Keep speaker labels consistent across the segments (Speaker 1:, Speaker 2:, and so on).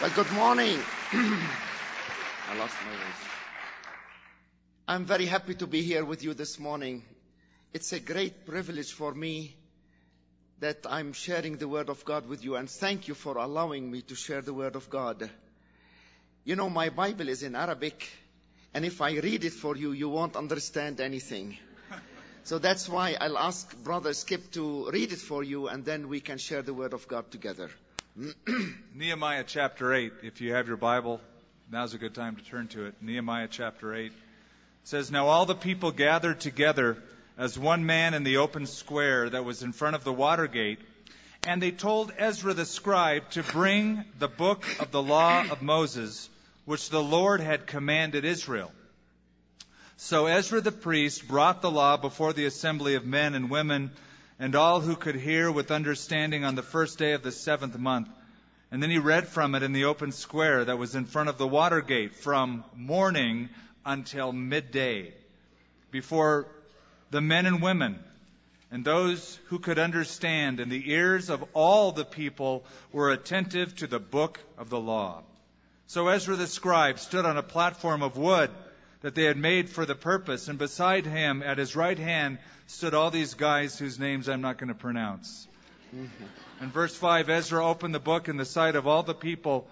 Speaker 1: Well, good morning. I lost my voice. I'm very happy to be here with you this morning. It's a great privilege for me that I'm sharing the Word of God with you, and thank you for allowing me to share the Word of God. You know, my Bible is in Arabic, and if I read it for you, you won't understand anything. So that's why I'll ask Brother Skip to read it for you, and then we can share the Word of God together.
Speaker 2: Nehemiah chapter 8, if you have your Bible, now's a good time to turn to it. Nehemiah chapter 8 says, Now all the people gathered together as one man in the open square that was in front of the water gate, and they told Ezra the scribe to bring the book of the law of Moses, which the Lord had commanded Israel. So Ezra the priest brought the law before the assembly of men and women and all who could hear with understanding on the first day of the seventh month. And then he read from it in the open square that was in front of the water gate from morning until midday before the men and women and those who could understand, and the ears of all the people were attentive to the book of the law. So Ezra the scribe stood on a platform of wood that they had made for the purpose, and beside him, at his right hand, stood all these guys whose names I'm not going to pronounce. In verse 5, Ezra opened the book in the sight of all the people,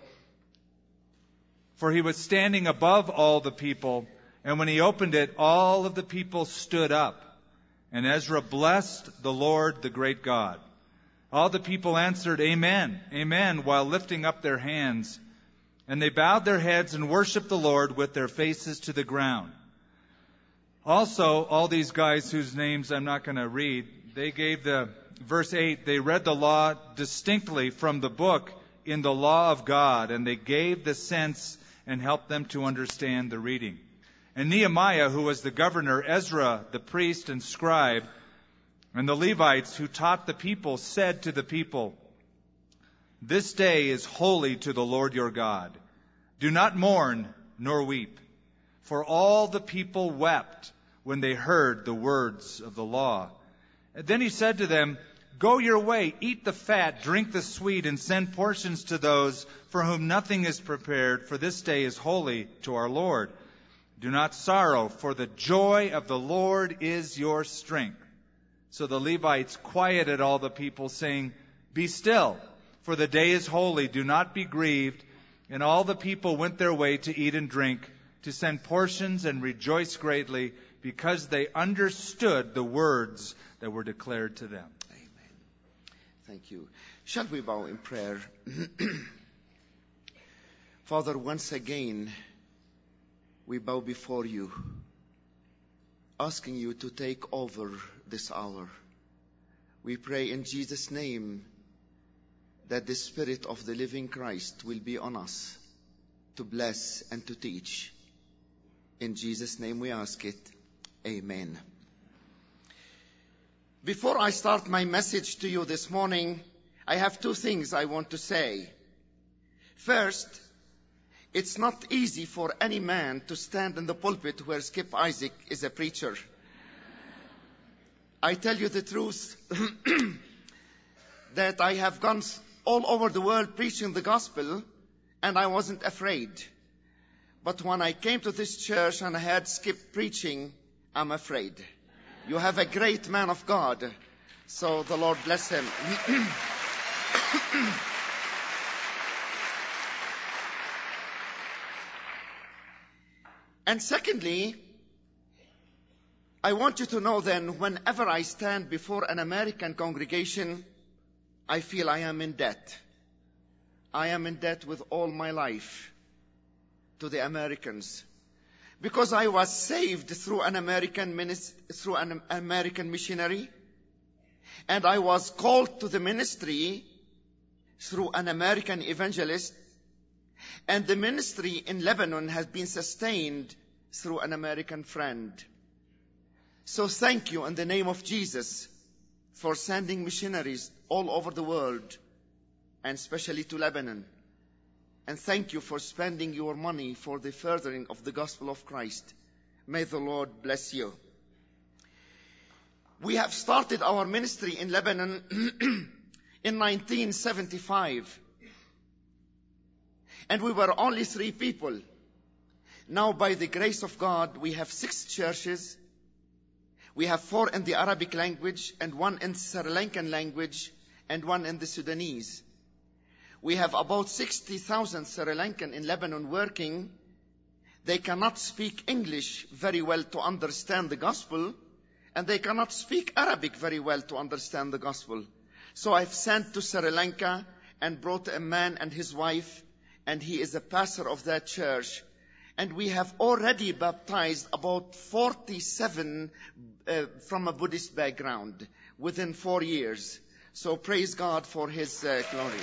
Speaker 2: for he was standing above all the people, and when he opened it, all of the people stood up. And Ezra blessed the Lord, the great God. All the people answered, Amen, Amen, while lifting up their hands. And they bowed their heads and worshiped the Lord with their faces to the ground. Also, all these guys whose names I'm not going to read, they gave the, verse 8, they read the law distinctly from the book in the law of God, and they gave the sense and helped them to understand the reading. And Nehemiah, who was the governor, Ezra, the priest and scribe, and the Levites who taught the people said to the people, This day is holy to the Lord your God. Do not mourn nor weep. For all the people wept when they heard the words of the law. And then he said to them, Go your way, eat the fat, drink the sweet, and send portions to those for whom nothing is prepared, for this day is holy to our Lord. Do not sorrow, for the joy of the Lord is your strength. So the Levites quieted all the people, saying, Be still, for the day is holy, do not be grieved. And all the people went their way to eat and drink, to send portions and rejoice greatly, because they understood the words that were declared to them.
Speaker 1: Amen. Thank you. Shall we bow in prayer? Father, once again, we bow before you, asking you to take over this hour. We pray in Jesus' name that the Spirit of the living Christ will be on us to bless and to teach. In Jesus' name we ask it. Amen. Before I start my message to you this morning, I have two things I want to say. First, it's not easy for any man to stand in the pulpit where Skip Heitzig is a preacher. I tell you the truth that I have gone all over the world preaching the gospel and I wasn't afraid. But when I came to this church and I had Skip preaching, I'm afraid. You have a great man of God. So the Lord bless him. and secondly, I want you to know then, whenever I stand before an American congregation, I feel I am in debt. I am in debt with all my life to the Americans because I was saved through an American through an American missionary, and I was called to the ministry through an American evangelist, and the ministry in Lebanon has been sustained through an American friend. So thank you in the name of Jesus for sending missionaries all over the world, and especially to Lebanon. And thank you for spending your money for the furthering of the gospel of Christ. May the Lord bless you. We have started our ministry in Lebanon in 1975. And we were only three people. Now, by the grace of God, we have six churches. We have four in the Arabic language and one in Sri Lankan language and one in the Sudanese. We have about 60,000 Sri Lankan in Lebanon working. They cannot speak English very well to understand the gospel, and they cannot speak Arabic very well to understand the gospel. So I've sent to Sri Lanka and brought a man and his wife, and he is a pastor of that church. And we have already baptized about 47 uh, from a Buddhist background within four years. So praise God for his uh, glory.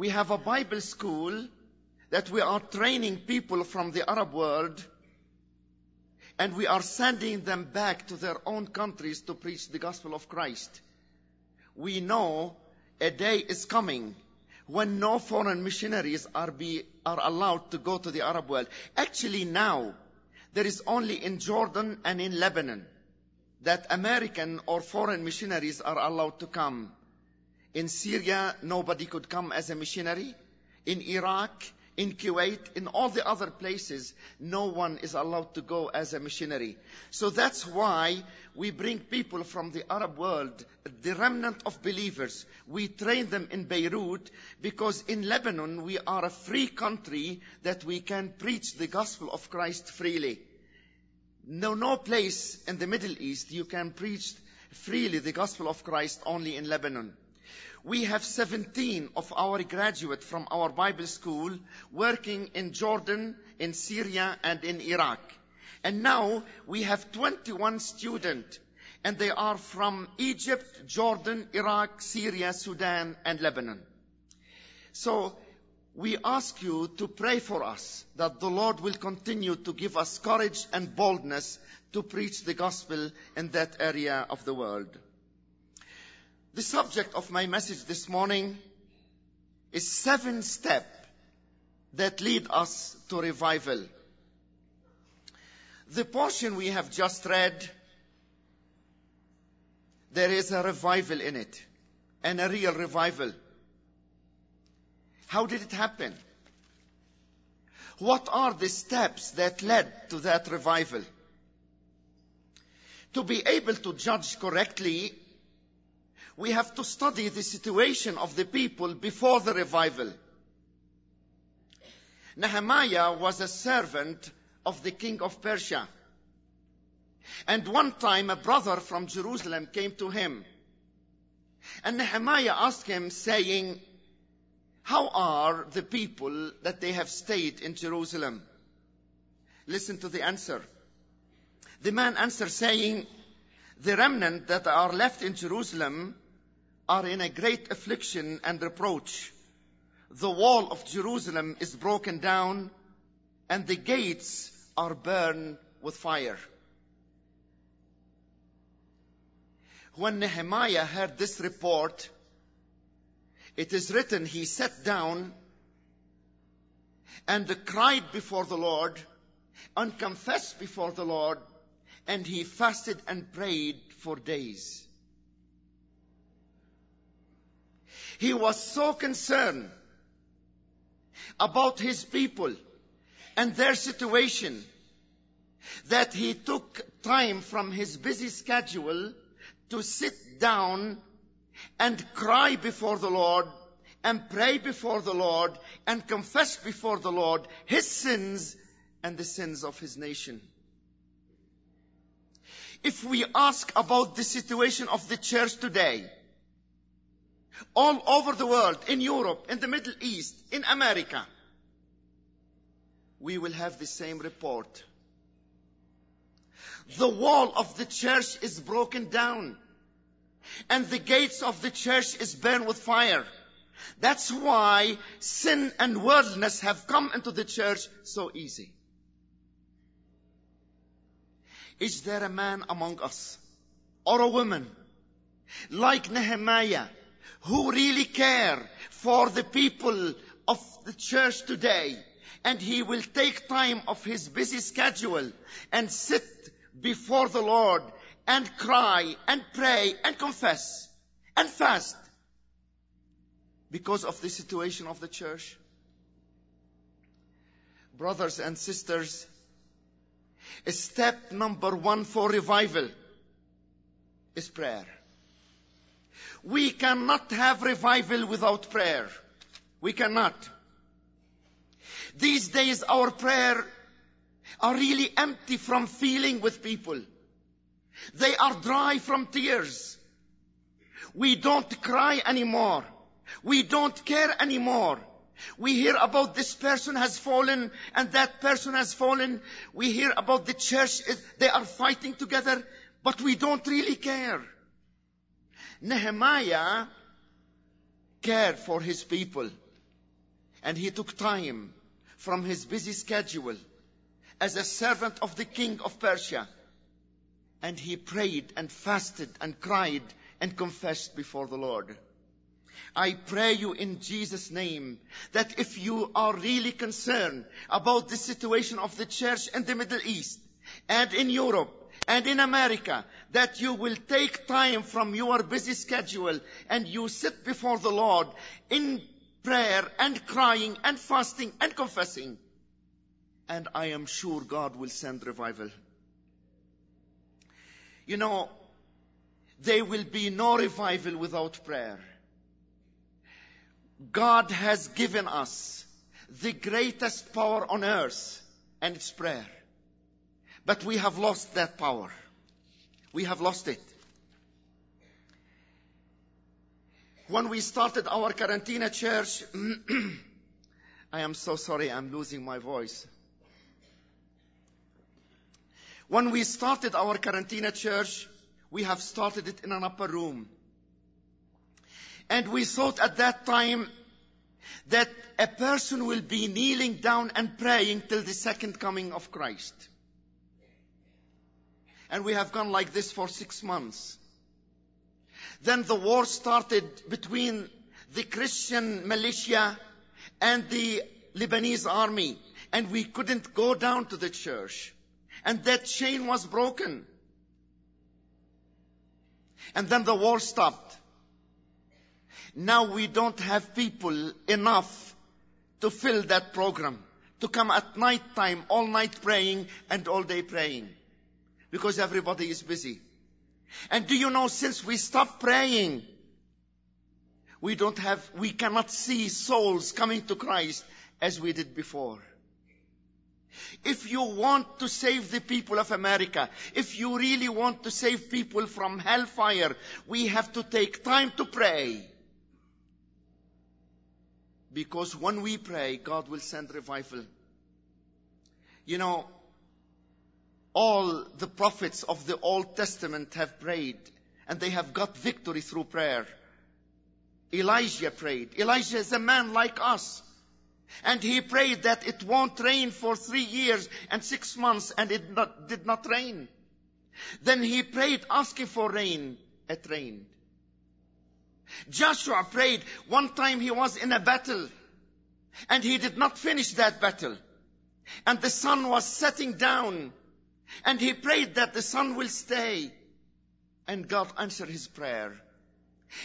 Speaker 1: We have a Bible school that we are training people from the Arab world and we are sending them back to their own countries to preach the gospel of Christ. We know a day is coming when no foreign missionaries are, be, are allowed to go to the Arab world. Actually now, there is only in Jordan and in Lebanon that American or foreign missionaries are allowed to come. In Syria, nobody could come as a missionary. In Iraq, in Kuwait, in all the other places, no one is allowed to go as a missionary. So that's why we bring people from the Arab world, the remnant of believers. We train them in Beirut because in Lebanon we are a free country that we can preach the gospel of Christ freely. No, no place in the Middle East you can preach freely the gospel of Christ only in Lebanon. We have 17 of our graduates from our Bible school working in Jordan, in Syria, and in Iraq. And now we have 21 students, and they are from Egypt, Jordan, Iraq, Syria, Sudan, and Lebanon. So we ask you to pray for us that the Lord will continue to give us courage and boldness to preach the gospel in that area of the world. The subject of my message this morning is seven steps that lead us to revival. The portion we have just read, there is a revival in it, and a real revival. How did it happen? What are the steps that led to that revival? To be able to judge correctly we have to study the situation of the people before the revival. Nehemiah was a servant of the king of Persia. And one time a brother from Jerusalem came to him. And Nehemiah asked him saying, how are the people that they have stayed in Jerusalem? Listen to the answer. The man answered saying, the remnant that are left in Jerusalem are in a great affliction and reproach. The wall of Jerusalem is broken down and the gates are burned with fire. When Nehemiah heard this report, it is written he sat down and cried before the Lord and confessed before the Lord and he fasted and prayed for days. He was so concerned about his people and their situation that he took time from his busy schedule to sit down and cry before the Lord and pray before the Lord and confess before the Lord his sins and the sins of his nation. If we ask about the situation of the church today, all over the world, in Europe, in the Middle East, in America, we will have the same report. The wall of the church is broken down and the gates of the church is burned with fire. That's why sin and worldliness have come into the church so easy. Is there a man among us or a woman like Nehemiah who really care for the people of the church today. And he will take time of his busy schedule and sit before the Lord and cry and pray and confess and fast because of the situation of the church. Brothers and sisters, step number one for revival is prayer. We cannot have revival without prayer. We cannot. These days our prayer are really empty from feeling with people. They are dry from tears. We don't cry anymore. We don't care anymore. We hear about this person has fallen and that person has fallen. We hear about the church. They are fighting together, but we don't really care. Nehemiah cared for his people and he took time from his busy schedule as a servant of the king of Persia and he prayed and fasted and cried and confessed before the Lord. I pray you in Jesus' name that if you are really concerned about the situation of the church in the Middle East and in Europe and in America, that you will take time from your busy schedule and you sit before the Lord in prayer and crying and fasting and confessing. And I am sure God will send revival. You know, there will be no revival without prayer. God has given us the greatest power on earth, and it's prayer. But we have lost that power. We have lost it. When we started our Quarantina church, I am so sorry I'm losing my voice. When we started our Quarantina church, we have started it in an upper room. And we thought at that time that a person will be kneeling down and praying till the second coming of Christ. And we have gone like this for six months. Then the war started between the Christian militia and the Lebanese army. And we couldn't go down to the church. And that chain was broken. And then the war stopped. Now we don't have people enough to fill that program, to come at night time, all night praying and all day praying. Because everybody is busy. And do you know, since we stopped praying, we don't have, we cannot see souls coming to Christ as we did before. If you want to save the people of America, if you really want to save people from hellfire, we have to take time to pray. Because when we pray, God will send revival. You know, all the prophets of the Old Testament have prayed and they have got victory through prayer. Elijah prayed. Elijah is a man like us. And he prayed that it won't rain for three years and six months and it not, did not rain. Then he prayed asking for rain. It rained. Joshua prayed. One time he was in a battle and he did not finish that battle. And the sun was setting down and he prayed that the sun will stay. And God answered his prayer.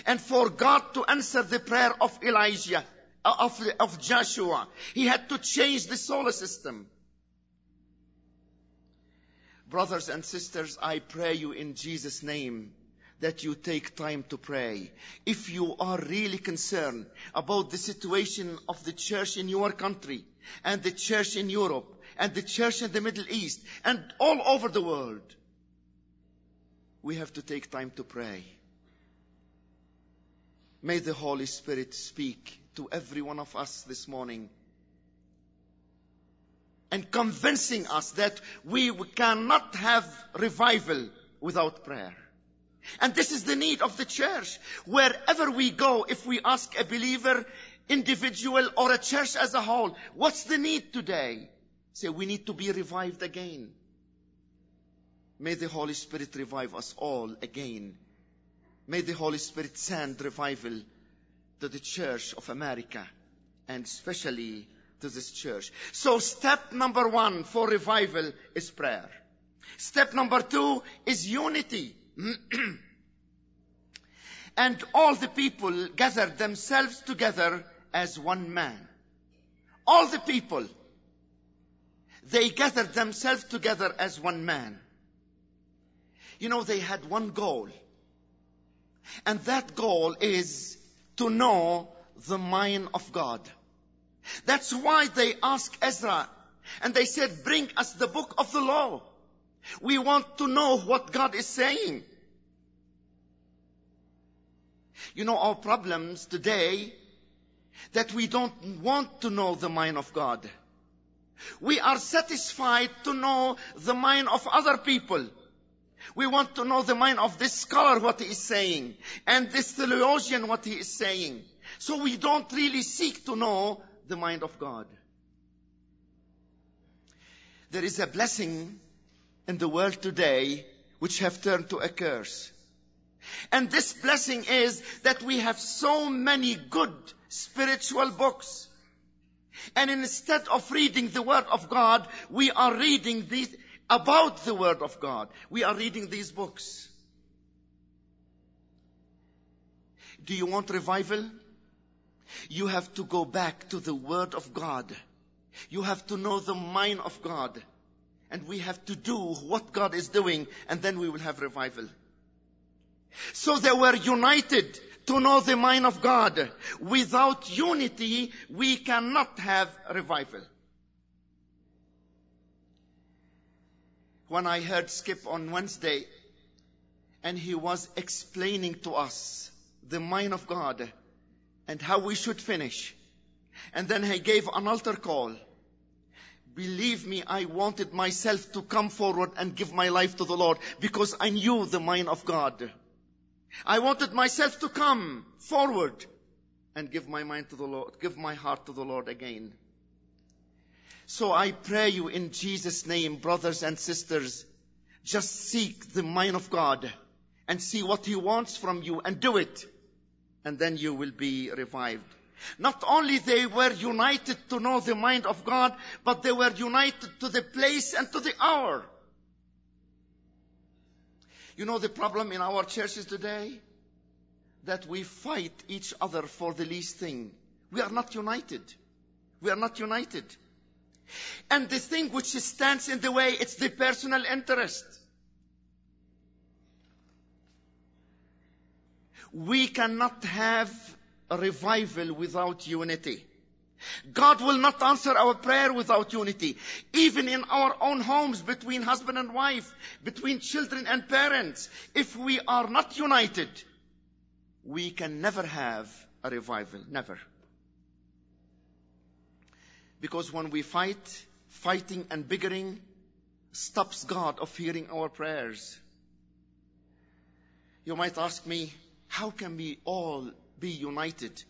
Speaker 1: And for God to answer the prayer of Elijah, uh, of, of Joshua, he had to change the solar system. Brothers and sisters, I pray you in Jesus' name that you take time to pray. If you are really concerned about the situation of the church in your country and the church in Europe and the church in the Middle East and all over the world, we have to take time to pray. May the Holy Spirit speak to every one of us this morning and convincing us that we cannot have revival without prayer. And this is the need of the church. Wherever we go, if we ask a believer, individual, or a church as a whole, what's the need today? Say, we need to be revived again. May the Holy Spirit revive us all again. May the Holy Spirit send revival to the Church of America and especially to this church. So step number one for revival is prayer. Step number two is unity. And all the people gathered themselves together as one man. All the people, they gathered themselves together as one man. You know, they had one goal. And that goal is to know the mind of God. That's why they asked Ezra and they said, bring us the book of the law. We want to know what God is saying. You know, our problems today, that we don't want to know the mind of God. We are satisfied to know the mind of other people. We want to know the mind of this scholar, what he is saying, and this theologian, what he is saying. So we don't really seek to know the mind of God. There is a blessing in the world today which have turned to a curse. And this blessing is that we have so many good spiritual books. And instead of reading the Word of God, we are reading these, about the Word of God. We are reading these books. Do you want revival? You have to go back to the Word of God. You have to know the mind of God. And we have to do what God is doing, and then we will have revival. So they were united to know the mind of God. Without unity, we cannot have revival. When I heard Skip on Wednesday, and he was explaining to us the mind of God and how we should finish. And then he gave an altar call. Believe me, I wanted myself to come forward and give my life to the Lord because I knew the mind of God. I wanted myself to come forward and give my mind to the Lord, give my heart to the Lord again. So I pray you in Jesus' name, brothers and sisters, just seek the mind of God and see what He wants from you and do it. And then you will be revived. Not only they were united to know the mind of God, but they were united to the place and to the hour. You know the problem in our churches today? That we fight each other for the least thing. We are not united. We are not united. And the thing which stands in the way, it's the personal interest. We cannot have a revival without unity. God will not answer our prayer without unity. Even in our own homes, between husband and wife, between children and parents, if we are not united, we can never have a revival. Never. Because when we fight, fighting and bickering stops God of hearing our prayers. You might ask me, how can we all be united?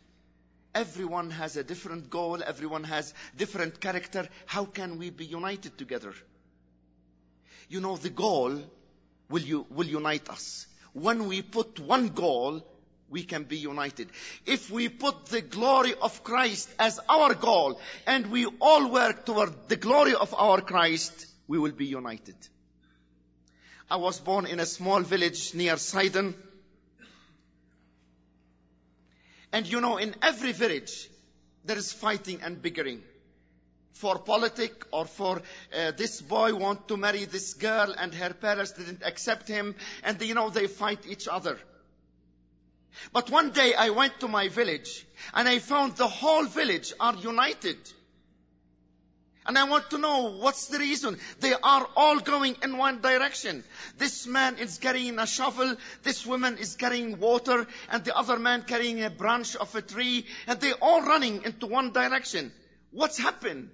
Speaker 1: Everyone has a different goal. Everyone has different character. How can we be united together? You know, the goal will, you, will unite us. When we put one goal, we can be united. If we put the glory of Christ as our goal and we all work toward the glory of our Christ, we will be united. I was born in a small village near Sidon And you know, in every village, there is fighting and bickering. For politic or for uh, this boy want to marry this girl and her parents didn't accept him and you know, they fight each other. But one day I went to my village and I found the whole village are united. And I want to know what's the reason. They are all going in one direction. This man is carrying a shovel, this woman is carrying water, and the other man carrying a branch of a tree, and they're all running into one direction. What's happened?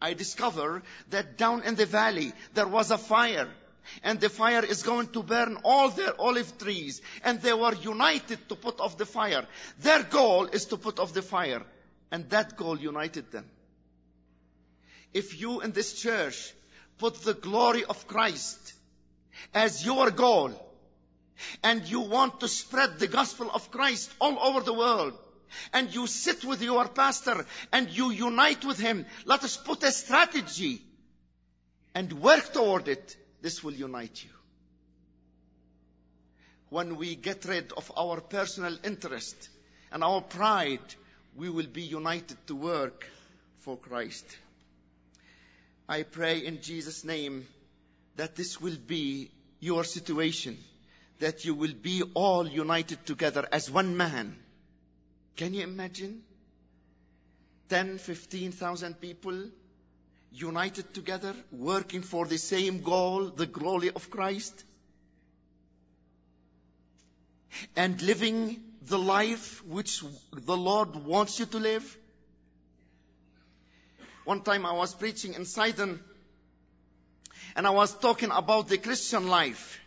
Speaker 1: I discover that down in the valley there was a fire. And the fire is going to burn all their olive trees. And they were united to put off the fire. Their goal is to put off the fire. And that goal united them. If you in this church put the glory of Christ as your goal and you want to spread the gospel of Christ all over the world and you sit with your pastor and you unite with him, let us put a strategy and work toward it. This will unite you. when we get rid of our personal interest and our pride, we will be united to work for Christ. I pray in Jesus' name that this will be your situation, that you will be all united together as one man. Can you imagine? 10, 15,000 people united together, working for the same goal, the glory of Christ, and living the life which the Lord wants you to live. One time I was preaching in Sidon, and I was talking about the Christian life.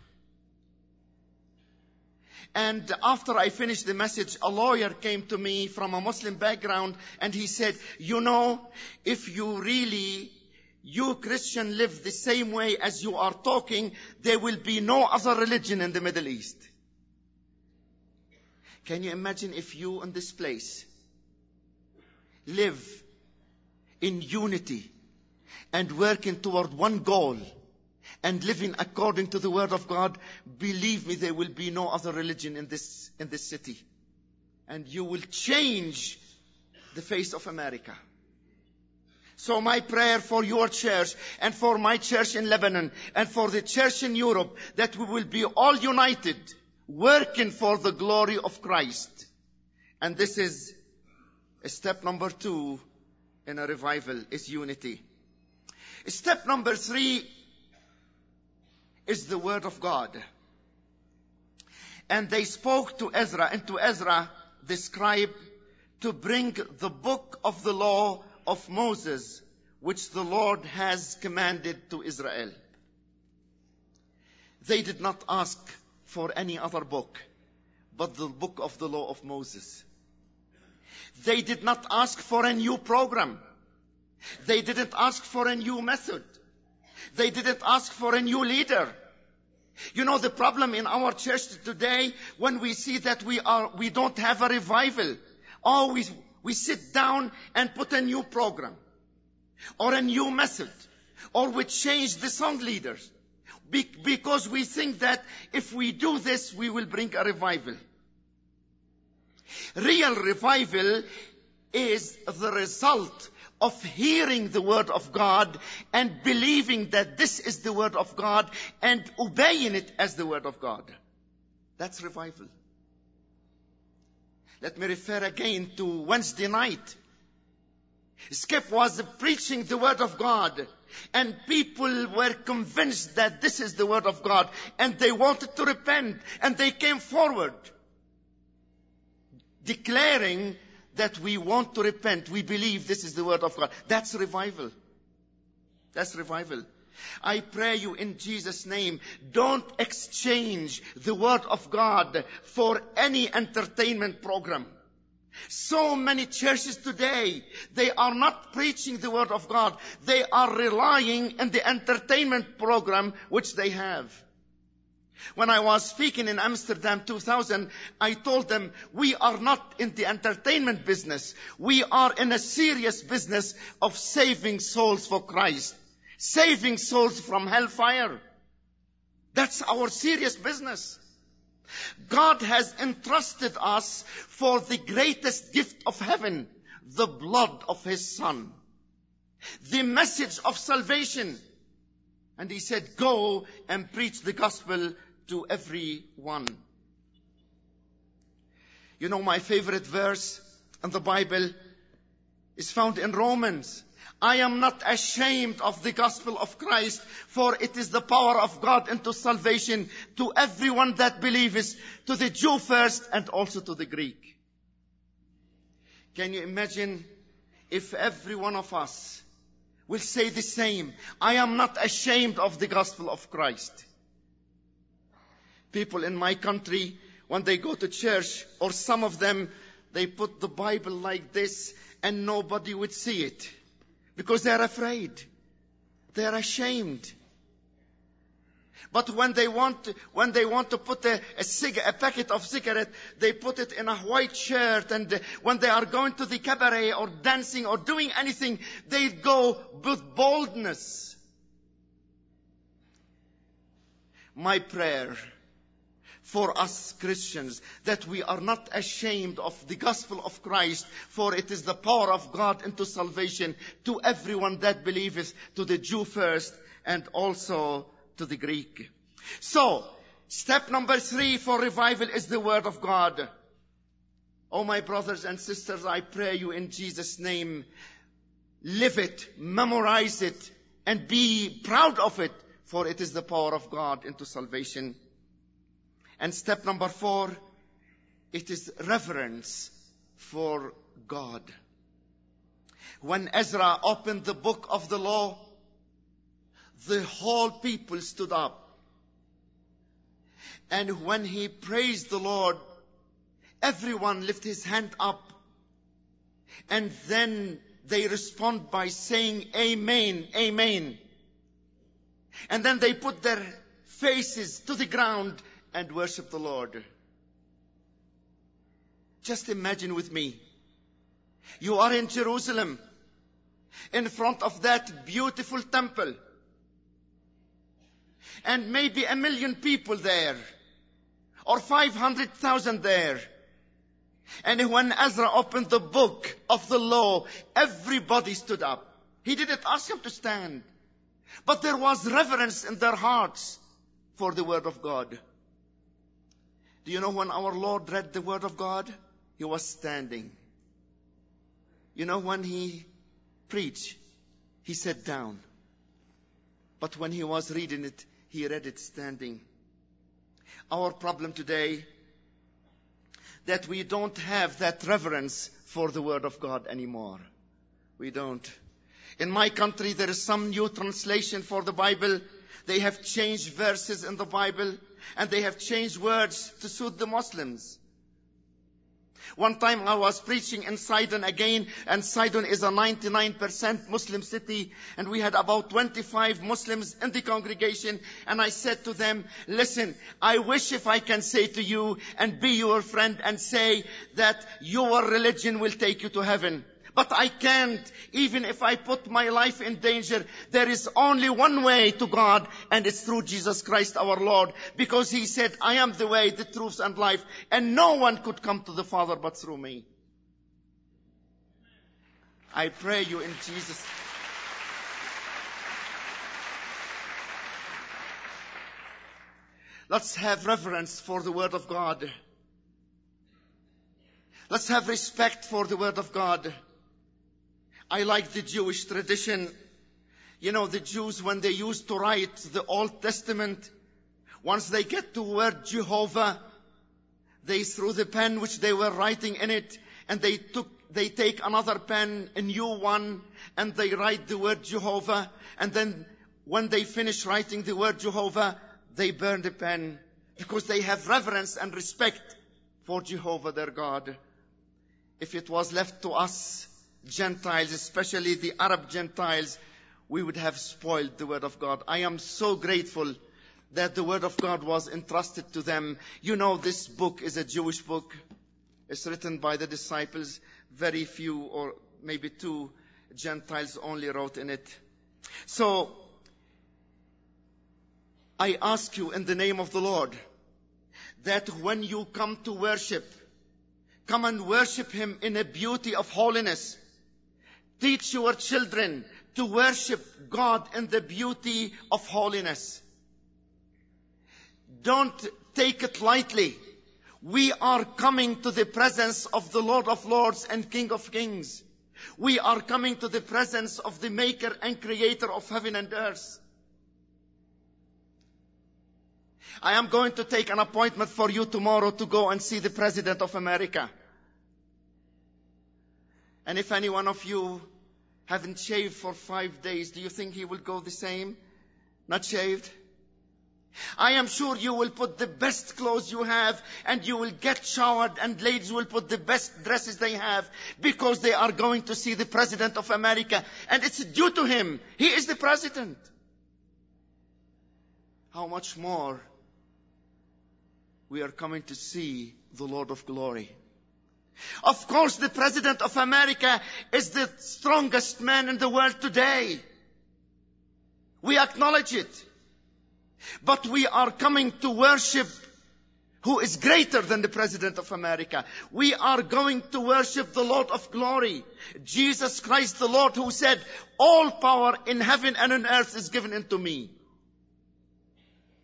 Speaker 1: And after I finished the message, a lawyer came to me from a Muslim background and he said, you know, if you really, you Christian live the same way as you are talking, there will be no other religion in the Middle East. Can you imagine if you in this place live in unity and working toward one goal and living according to the word of God, believe me, there will be no other religion in this, in this city. And you will change the face of America. So my prayer for your church and for my church in Lebanon and for the church in Europe that we will be all united working for the glory of Christ. And this is step number two in a revival is unity. Step number three is the word of God. And they spoke to Ezra and to Ezra the scribe to bring the book of the law of Moses, which the Lord has commanded to Israel. They did not ask for any other book but the book of the law of Moses. They did not ask for a new program. They didn't ask for a new method. They didn't ask for a new leader. You know the problem in our church today when we see that we are, we don't have a revival. Oh, we, we sit down and put a new program or a new method or we change the song leaders be- because we think that if we do this, we will bring a revival. Real revival is the result of hearing the word of God and believing that this is the word of God and obeying it as the word of God. That's revival. Let me refer again to Wednesday night. Skip was preaching the word of God and people were convinced that this is the word of God and they wanted to repent and they came forward declaring that we want to repent. We believe this is the word of God. That's revival. That's revival. I pray you in Jesus' name, don't exchange the word of God for any entertainment program. So many churches today, they are not preaching the word of God. They are relying on the entertainment program which they have. When I was speaking in Amsterdam 2000, I told them, we are not in the entertainment business. We are in a serious business of saving souls for Christ. Saving souls from hellfire. That's our serious business. God has entrusted us for the greatest gift of heaven, the blood of His Son. The message of salvation. And He said, go and preach the gospel to everyone. You know, my favorite verse in the Bible is found in Romans. I am not ashamed of the gospel of Christ, for it is the power of God into salvation to everyone that believes, to the Jew first and also to the Greek. Can you imagine if every one of us will say the same? I am not ashamed of the gospel of Christ. People in my country, when they go to church, or some of them, they put the Bible like this and nobody would see it because they're afraid. They're ashamed. But when they want to, when they want to put a, a, cig- a packet of cigarette, they put it in a white shirt. And when they are going to the cabaret or dancing or doing anything, they go with boldness. My prayer for us Christians that we are not ashamed of the gospel of Christ, for it is the power of God into salvation to everyone that believeth, to the Jew first and also to the Greek. So, step number three for revival is the word of God. Oh, my brothers and sisters, I pray you in Jesus' name, live it, memorize it, and be proud of it, for it is the power of God into salvation. And step number four, it is reverence for God. When Ezra opened the book of the law, the whole people stood up. And when he praised the Lord, everyone lifted his hand up. And then they respond by saying, Amen, Amen. And then they put their faces to the ground and worship the Lord. Just imagine with me. You are in Jerusalem, in front of that beautiful temple. And maybe a million people there, or 500,000 there. And when Ezra opened the book of the law, everybody stood up. He didn't ask them to stand. But there was reverence in their hearts for the word of God. Do you know when our Lord read the word of God? He was standing. You know when he preached, he sat down. But when he was reading it, he read it standing. Our problem today that we don't have that reverence for the Word of God anymore. We don't. In my country, there is some new translation for the Bible. They have changed verses in the Bible and they have changed words to suit the Muslims. One time I was preaching in Sidon again, and Sidon is a 99% Muslim city, and we had about 25 Muslims in the congregation, and I said to them, listen, I wish if I can say to you and be your friend and say that your religion will take you to heaven. But I can't, even if I put my life in danger. There is only one way to God, and it's through Jesus Christ our Lord. Because He said, I am the way, the truth, and life, and no one could come to the Father but through me. I pray you in Jesus. Let's have reverence for the Word of God. Let's have respect for the Word of God. I like the Jewish tradition. You know, the Jews, when they used to write the Old Testament, once they get to word Jehovah, they threw the pen which they were writing in it, and they took, they take another pen, a new one, and they write the word Jehovah, and then when they finish writing the word Jehovah, they burn the pen, because they have reverence and respect for Jehovah their God. If it was left to us, Gentiles, especially the Arab Gentiles, we would have spoiled the Word of God. I am so grateful that the Word of God was entrusted to them. You know, this book is a Jewish book. It's written by the disciples. Very few or maybe two Gentiles only wrote in it. So, I ask you in the name of the Lord that when you come to worship, come and worship Him in a beauty of holiness Teach your children to worship God in the beauty of holiness. Don't take it lightly. We are coming to the presence of the Lord of Lords and King of Kings. We are coming to the presence of the Maker and Creator of heaven and earth. I am going to take an appointment for you tomorrow to go and see the President of America. And if any one of you haven't shaved for five days, do you think he will go the same? Not shaved? I am sure you will put the best clothes you have and you will get showered and ladies will put the best dresses they have because they are going to see the President of America and it's due to him. He is the President. How much more we are coming to see the Lord of glory. Of course, the President of America is the strongest man in the world today. We acknowledge it. But we are coming to worship who is greater than the President of America. We are going to worship the Lord of glory. Jesus Christ the Lord who said, all power in heaven and on earth is given unto me.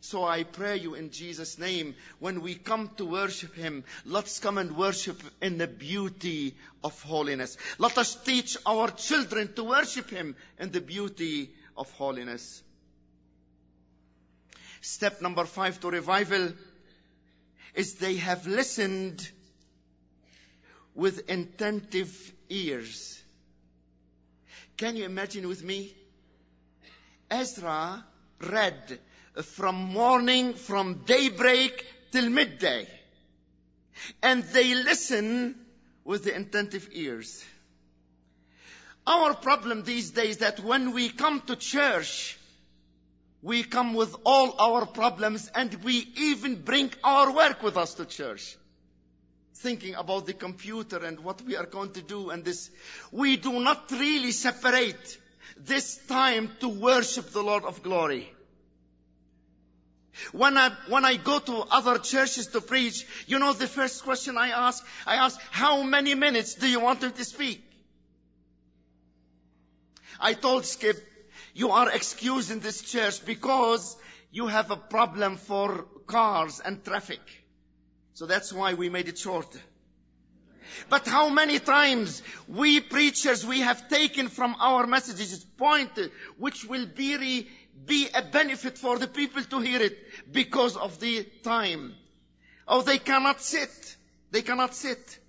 Speaker 1: So I pray you in Jesus' name, when we come to worship Him, let's come and worship in the beauty of holiness. Let us teach our children to worship Him in the beauty of holiness. Step number five to revival is they have listened with attentive ears. Can you imagine with me? Ezra read from morning, from daybreak till midday. And they listen with the attentive ears. Our problem these days that when we come to church, we come with all our problems and we even bring our work with us to church. Thinking about the computer and what we are going to do and this. We do not really separate this time to worship the Lord of glory. When I, when I go to other churches to preach, you know the first question I ask? I ask, how many minutes do you want me to speak? I told Skip, you are excused in this church because you have a problem for cars and traffic. So that's why we made it short. But how many times we preachers, we have taken from our messages point which will be, be a benefit for the people to hear it because of the time. Oh, they cannot sit. They cannot sit.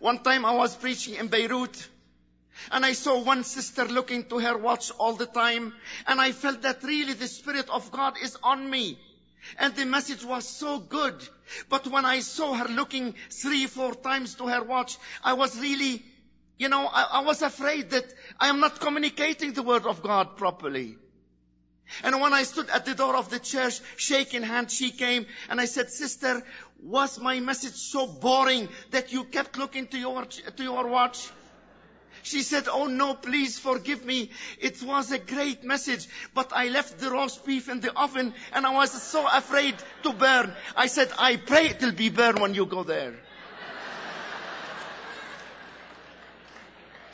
Speaker 1: One time I was preaching in Beirut and I saw one sister looking to her watch all the time. And I felt that really the Spirit of God is on me. And the message was so good. But when I saw her looking three, four times to her watch, I was really, you know, I, I was afraid that I am not communicating the word of God properly. And when I stood at the door of the church, shaking hands, she came and I said, sister, was my message so boring that you kept looking to your, to your watch? She said, Oh no, please forgive me. It was a great message, but I left the roast beef in the oven and I was so afraid to burn. I said, I pray it will be burned when you go there.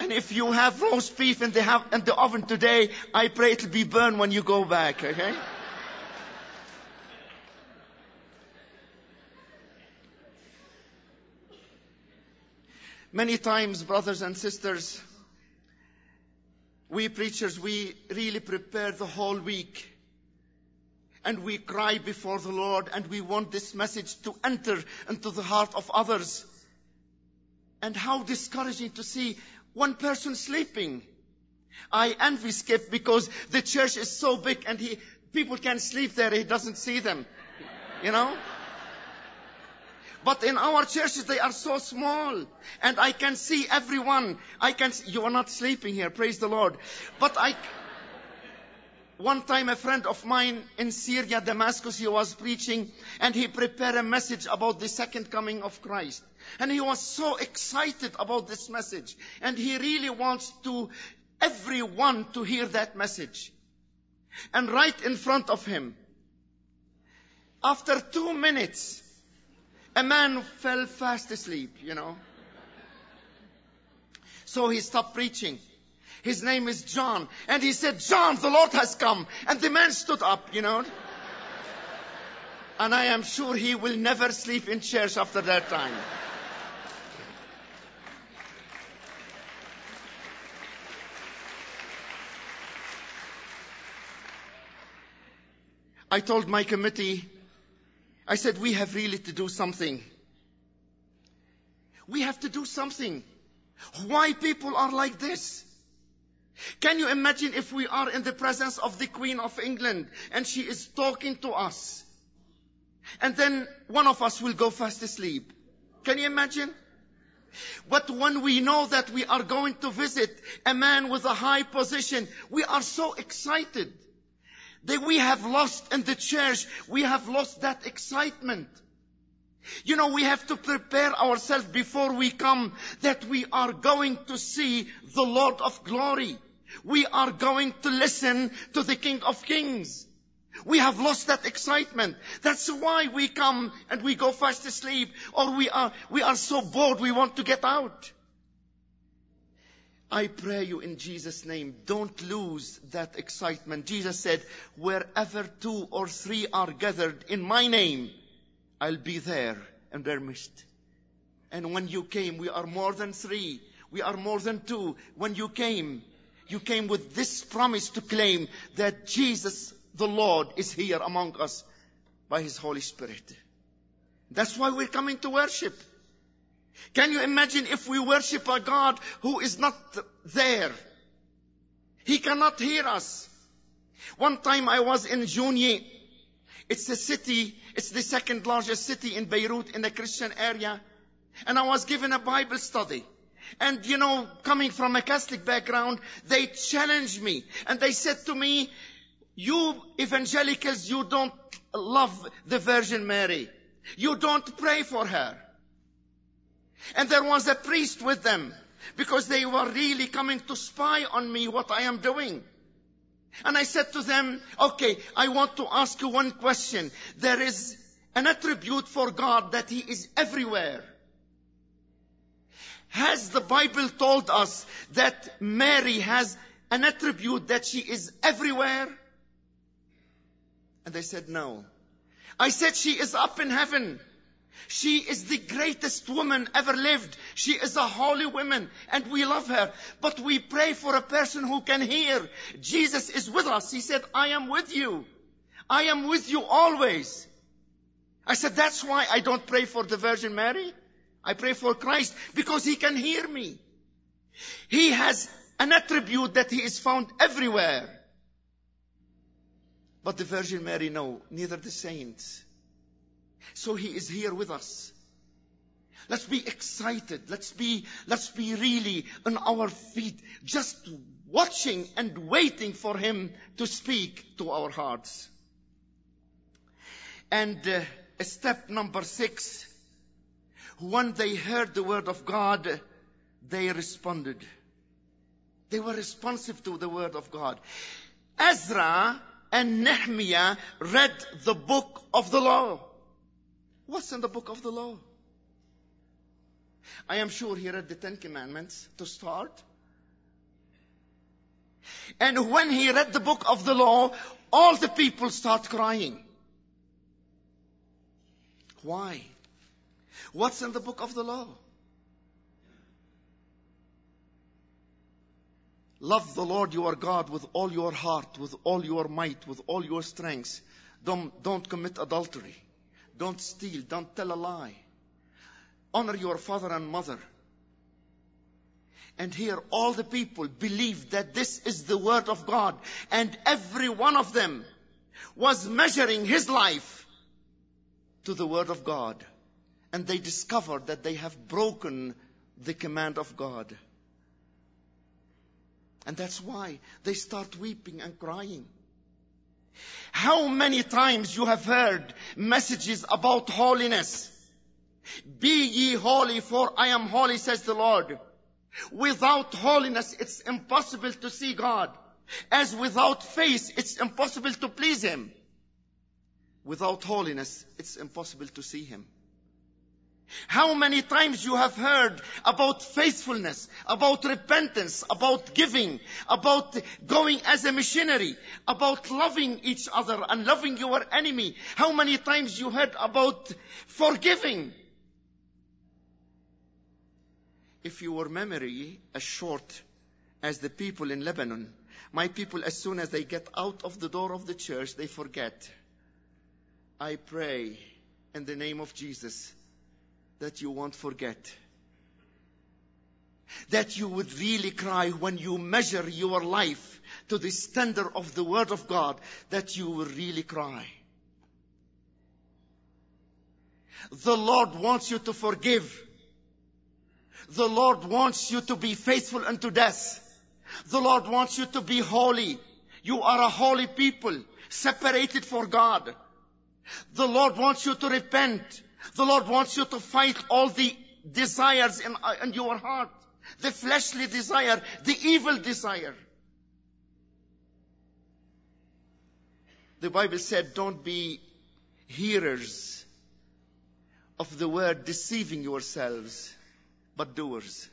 Speaker 1: And if you have roast beef in the, in the oven today, I pray it will be burned when you go back, okay? Many times, brothers and sisters, we preachers, we really prepare the whole week. And we cry before the Lord and we want this message to enter into the heart of others. And how discouraging to see one person sleeping. I envy Skip because the church is so big and he, people can sleep there, he doesn't see them. You know? But in our churches, they are so small. And I can see everyone. I can, see, you are not sleeping here, praise the Lord. But I, one time a friend of mine in Syria, Damascus, he was preaching and he prepared a message about the second coming of Christ. And he was so excited about this message. And he really wants to, everyone to hear that message. And right in front of him, after two minutes, a man fell fast asleep, you know. So he stopped preaching. His name is John. And he said, John, the Lord has come. And the man stood up, you know. And I am sure he will never sleep in church after that time. I told my committee I said, we have really to do something. We have to do something. Why people are like this? Can you imagine if we are in the presence of the Queen of England and she is talking to us? And then one of us will go fast asleep. Can you imagine? But when we know that we are going to visit a man with a high position, we are so excited that we have lost in the church. We have lost that excitement. You know, we have to prepare ourselves before we come that we are going to see the Lord of glory. We are going to listen to the King of Kings. We have lost that excitement. That's why we come and we go fast asleep or we are, we are so bored we want to get out. I pray you in Jesus' name, don't lose that excitement. Jesus said, wherever two or three are gathered in my name, I'll be there in their midst. And when you came, we are more than three. We are more than two. When you came, you came with this promise to claim that Jesus, the Lord, is here among us by His Holy Spirit. That's why we're coming to worship. Can you imagine if we worship a God who is not there? He cannot hear us. One time I was in Jounieh. It's the city, it's the second largest city in Beirut in the Christian area. And I was given a Bible study. And you know, coming from a Catholic background, they challenged me and they said to me, you evangelicals, you don't love the Virgin Mary. You don't pray for her. And there was a priest with them because they were really coming to spy on me what I am doing. And I said to them, okay, I want to ask you one question. There is an attribute for God that He is everywhere. Has the Bible told us that Mary has an attribute that she is everywhere? And they said no. I said she is up in heaven. She is the greatest woman ever lived. She is a holy woman and we love her. But we pray for a person who can hear. Jesus is with us. He said, I am with you. I am with you always. I said, that's why I don't pray for the Virgin Mary. I pray for Christ because He can hear me. He has an attribute that He is found everywhere. But the Virgin Mary, no, neither the saints. So he is here with us. Let's be excited. Let's be, let's be really on our feet, just watching and waiting for him to speak to our hearts. And uh, step number six, when they heard the word of God, they responded. They were responsive to the word of God. Ezra and Nehemiah read the book of the law. What's in the book of the law? I am sure he read the Ten Commandments to start. And when he read the book of the law, all the people start crying. Why? What's in the book of the law? Love the Lord your God with all your heart, with all your might, with all your strength. Don't, don't commit adultery. Don't steal. Don't tell a lie. Honor your father and mother. And here all the people believed that this is the word of God. And every one of them was measuring his life to the word of God. And they discovered that they have broken the command of God. And that's why they start weeping and crying. How many times you have heard messages about holiness? Be ye holy for I am holy says the Lord. Without holiness it's impossible to see God. As without faith it's impossible to please Him. Without holiness it's impossible to see Him. How many times you have heard about faithfulness, about repentance, about giving, about going as a missionary, about loving each other and loving your enemy. How many times you heard about forgiving? If your memory as short as the people in Lebanon, my people, as soon as they get out of the door of the church, they forget. I pray in the name of Jesus that you won't forget. That you would really cry when you measure your life to the standard of the Word of God, that you will really cry. The Lord wants you to forgive. The Lord wants you to be faithful unto death. The Lord wants you to be holy. You are a holy people, separated for God. The Lord wants you to repent. The Lord wants you to fight all the desires in, uh, in your heart. The fleshly desire, the evil desire. The Bible said, don't be hearers of the word deceiving yourselves, but doers.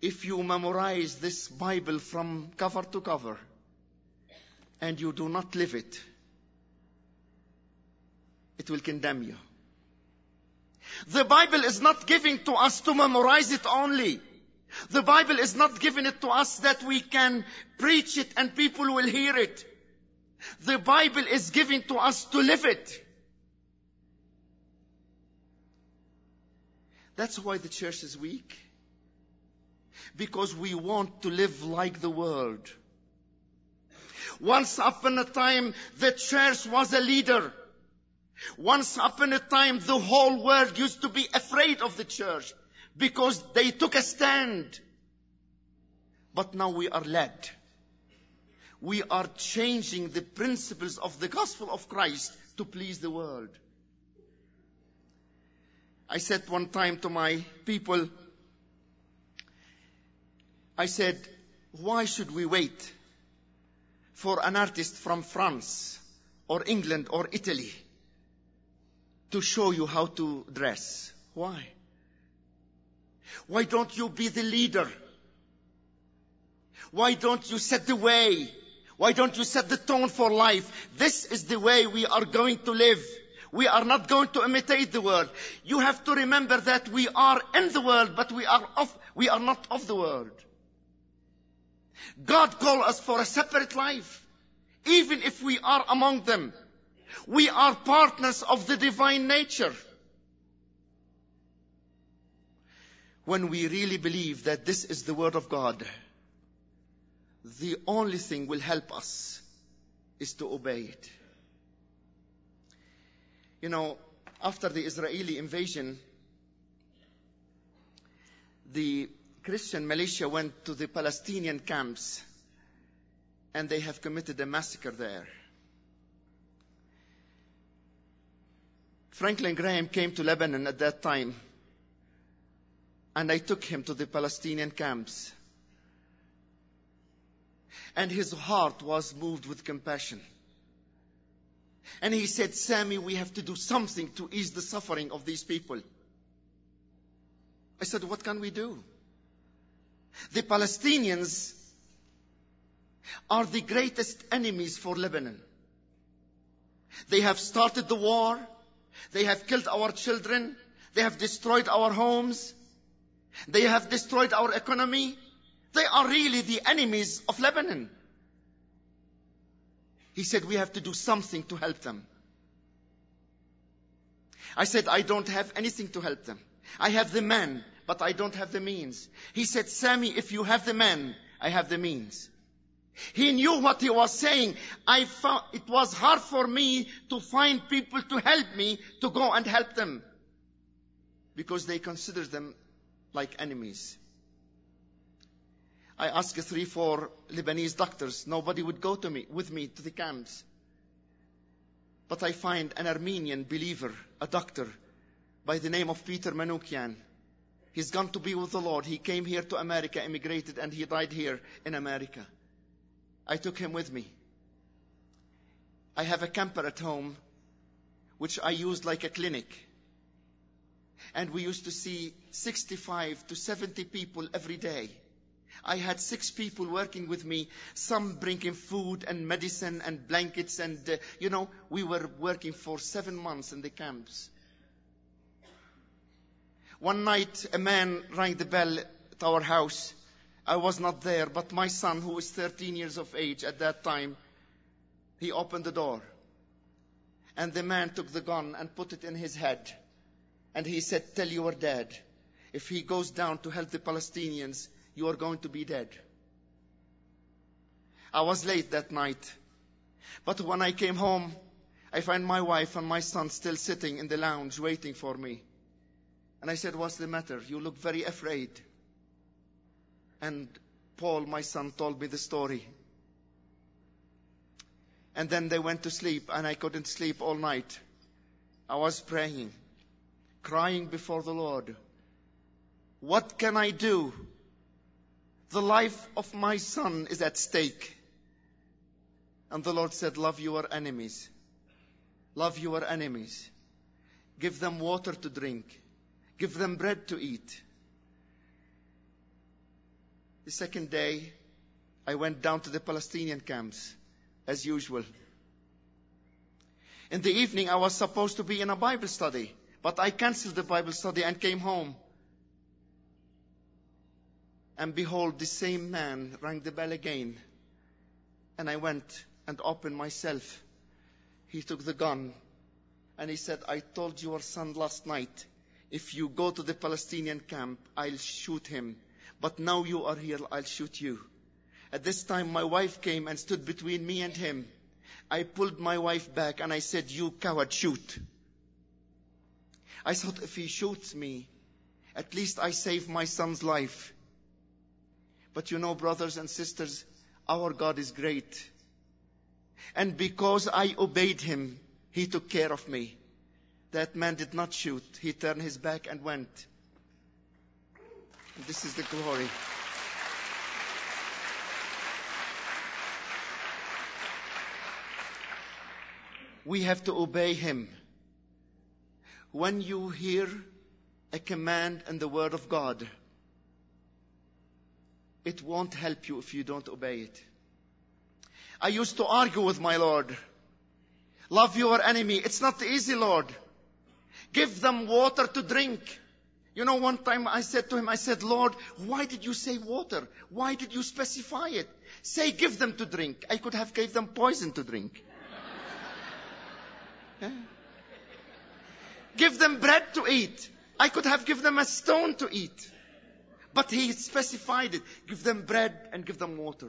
Speaker 1: If you memorize this Bible from cover to cover and you do not live it, it will condemn you. The Bible is not giving to us to memorize it only. The Bible is not giving it to us that we can preach it and people will hear it. The Bible is giving to us to live it. That's why the church is weak. Because we want to live like the world. Once upon a time, the church was a leader. Once upon a time, the whole world used to be afraid of the church because they took a stand. But now we are led. We are changing the principles of the gospel of Christ to please the world. I said one time to my people, I said, why should we wait for an artist from France or England or Italy to show you how to dress? Why? Why don't you be the leader? Why don't you set the way? Why don't you set the tone for life? This is the way we are going to live. We are not going to imitate the world. You have to remember that we are in the world, but we are of, we are not of the world. God called us for a separate life. Even if we are among them, we are partners of the divine nature. When we really believe that this is the word of God, the only thing will help us is to obey it. You know, after the Israeli invasion, the Christian militia went to the Palestinian camps and they have committed a massacre there. Franklin Graham came to Lebanon at that time and I took him to the Palestinian camps. And his heart was moved with compassion. And he said, Sami, we have to do something to ease the suffering of these people. I said, what can we do? The Palestinians are the greatest enemies for Lebanon. They have started the war. They have killed our children. They have destroyed our homes. They have destroyed our economy. They are really the enemies of Lebanon. He said, we have to do something to help them. I said, I don't have anything to help them. I have the men, but I don't have the means. He said, Sami, if you have the men, I have the means. He knew what he was saying. I found, it was hard for me to find people to help me to go and help them. Because they consider them like enemies. I asked three, four Lebanese doctors. Nobody would go to me, with me to the camps. But I find an Armenian believer, a doctor, by the name of Peter Manoukian. He's gone to be with the Lord. He came here to America, immigrated, and he died here in America. I took him with me. I have a camper at home, which I used like a clinic. And we used to see 65 to 70 people every day. I had six people working with me, some bringing food and medicine and blankets and, uh, you know, we were working for seven months in the camps. One night, a man rang the bell at our house. I was not there, but my son, who was 13 years of age at that time, he opened the door. And the man took the gun and put it in his head. And he said, tell your dad, if he goes down to help the Palestinians, you are going to be dead. I was late that night. But when I came home, I find my wife and my son still sitting in the lounge waiting for me. And I said, what's the matter? You look very afraid. And Paul, my son, told me the story. And then they went to sleep and I couldn't sleep all night. I was praying, crying before the Lord. What can I do? The life of my son is at stake. And the Lord said, love your enemies. Love your enemies. Give them water to drink. Give them bread to eat. The second day, I went down to the Palestinian camps, as usual. In the evening, I was supposed to be in a Bible study, but I canceled the Bible study and came home. And behold, the same man rang the bell again. And I went and opened myself. He took the gun and he said, I told your son last night, if you go to the Palestinian camp, I'll shoot him. But now you are here, I'll shoot you. At this time, my wife came and stood between me and him. I pulled my wife back and I said, you coward, shoot. I thought if he shoots me, at least I save my son's life. But you know, brothers and sisters, our God is great. And because I obeyed him, he took care of me. That man did not shoot. He turned his back and went. This is the glory. We have to obey him. When you hear a command in the word of God, it won't help you if you don't obey it. I used to argue with my Lord. Love your enemy. It's not easy, Lord. Give them water to drink. You know, one time I said to him, I said, Lord, why did you say water? Why did you specify it? Say give them to drink. I could have gave them poison to drink. Give them bread to eat. I could have given them a stone to eat. But he specified it. Give them bread and give them water.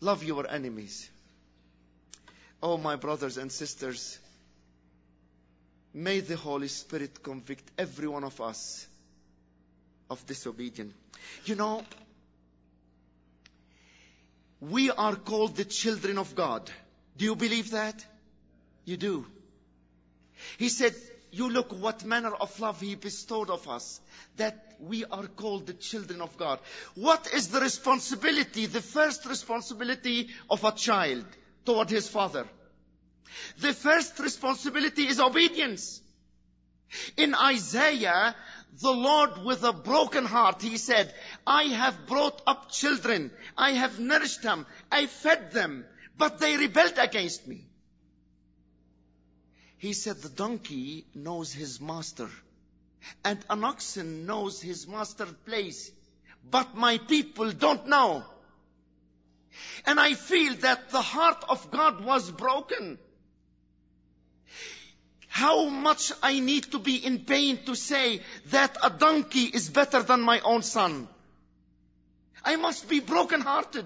Speaker 1: Love your enemies. Oh, my brothers and sisters, may the Holy Spirit convict every one of us of disobedience. You know, we are called the children of God. Do you believe that? You do. He said, you look what manner of love he bestowed of us, that we are called the children of God. What is the responsibility, the first responsibility of a child toward his father? The first responsibility is obedience. In Isaiah, the Lord with a broken heart, he said, I have brought up children, I have nourished them, I fed them, but they rebelled against me. He said the donkey knows his master and an oxen knows his master's place, but my people don't know. And I feel that the heart of God was broken. How much I need to be in pain to say that a donkey is better than my own son. I must be broken hearted.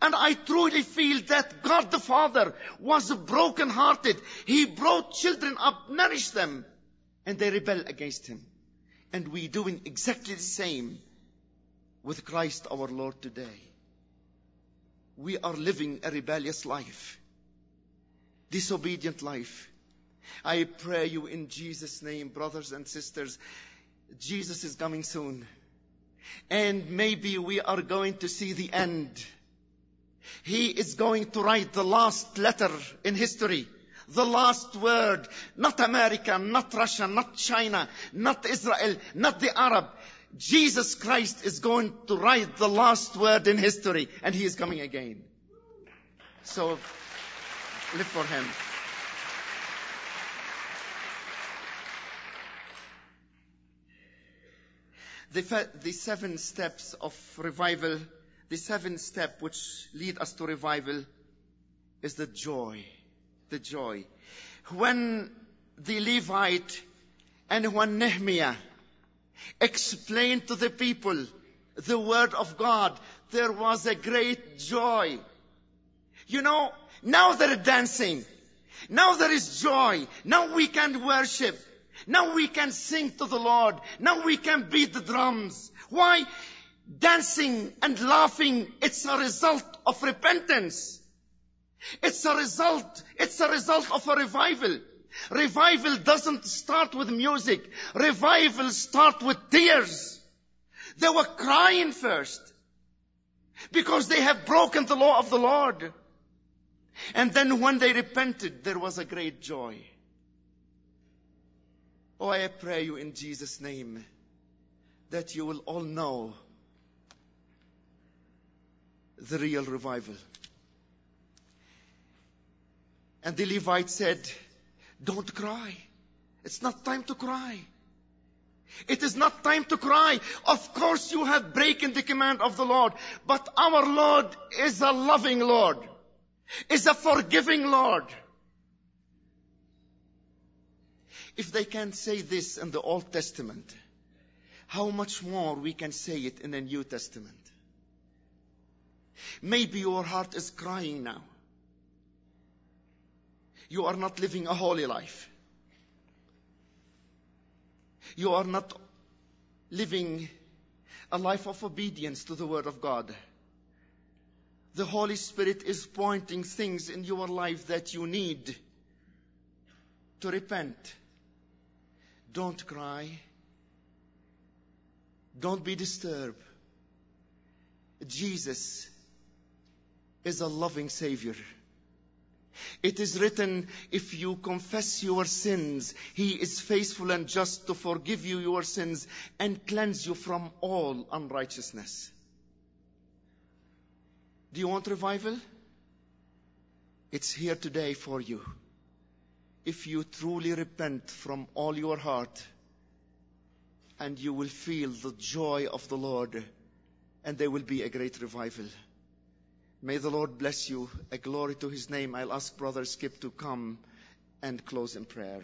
Speaker 1: And I truly feel that God the Father was broken hearted. He brought children up, nourished them, and they rebel against Him. And we're doing exactly the same with Christ our Lord today. We are living a rebellious life, disobedient life. I pray you in Jesus' name, brothers and sisters, Jesus is coming soon. And maybe we are going to see the end he is going to write the last letter in history. The last word. Not America, not Russia, not China, not Israel, not the Arab. Jesus Christ is going to write the last word in history and he is coming again. So live for him. The, the seven steps of revival the seventh step which lead us to revival is the joy. The joy. When the Levite and when Nehemiah explained to the people the word of God, there was a great joy. You know, now they're dancing. Now there is joy. Now we can worship. Now we can sing to the Lord. Now we can beat the drums. Why? dancing and laughing, it's a result of repentance. It's a result, it's a result of a revival. Revival doesn't start with music. Revival starts with tears. They were crying first because they have broken the law of the Lord. And then when they repented, there was a great joy. Oh, I pray you in Jesus' name that you will all know the real revival. And the Levite said, don't cry. It's not time to cry. It is not time to cry. Of course you have broken the command of the Lord, but our Lord is a loving Lord, is a forgiving Lord. If they can say this in the Old Testament, how much more we can say it in the New Testament. Maybe your heart is crying now. You are not living a holy life. You are not living a life of obedience to the Word of God. The Holy Spirit is pointing things in your life that you need to repent. Don't cry. Don't be disturbed. Jesus is a loving Savior. It is written, if you confess your sins, He is faithful and just to forgive you your sins and cleanse you from all unrighteousness. Do you want revival? It's here today for you. If you truly repent from all your heart, and you will feel the joy of the Lord, and there will be a great revival. May the Lord bless you. A glory to his name. I'll ask Brother Skip to come and close in prayer.